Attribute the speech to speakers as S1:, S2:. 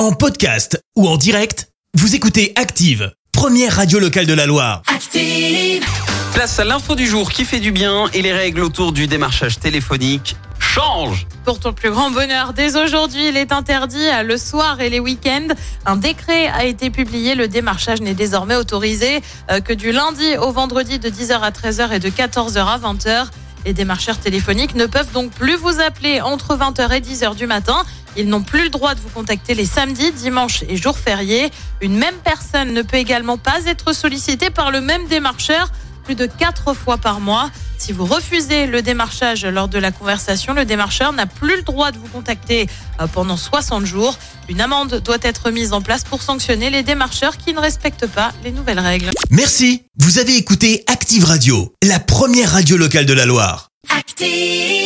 S1: En podcast ou en direct, vous écoutez Active, première radio locale de la Loire.
S2: Active.
S3: Place à l'info du jour qui fait du bien et les règles autour du démarchage téléphonique changent.
S4: Pour ton plus grand bonheur, dès aujourd'hui, il est interdit euh, le soir et les week-ends. Un décret a été publié. Le démarchage n'est désormais autorisé euh, que du lundi au vendredi de 10h à 13h et de 14h à 20h. Les démarcheurs téléphoniques ne peuvent donc plus vous appeler entre 20h et 10h du matin. Ils n'ont plus le droit de vous contacter les samedis, dimanches et jours fériés. Une même personne ne peut également pas être sollicitée par le même démarcheur plus de quatre fois par mois. Si vous refusez le démarchage lors de la conversation, le démarcheur n'a plus le droit de vous contacter euh, pendant 60 jours. Une amende doit être mise en place pour sanctionner les démarcheurs qui ne respectent pas les nouvelles règles.
S1: Merci, vous avez écouté Active Radio, la première radio locale de la Loire.
S2: Active.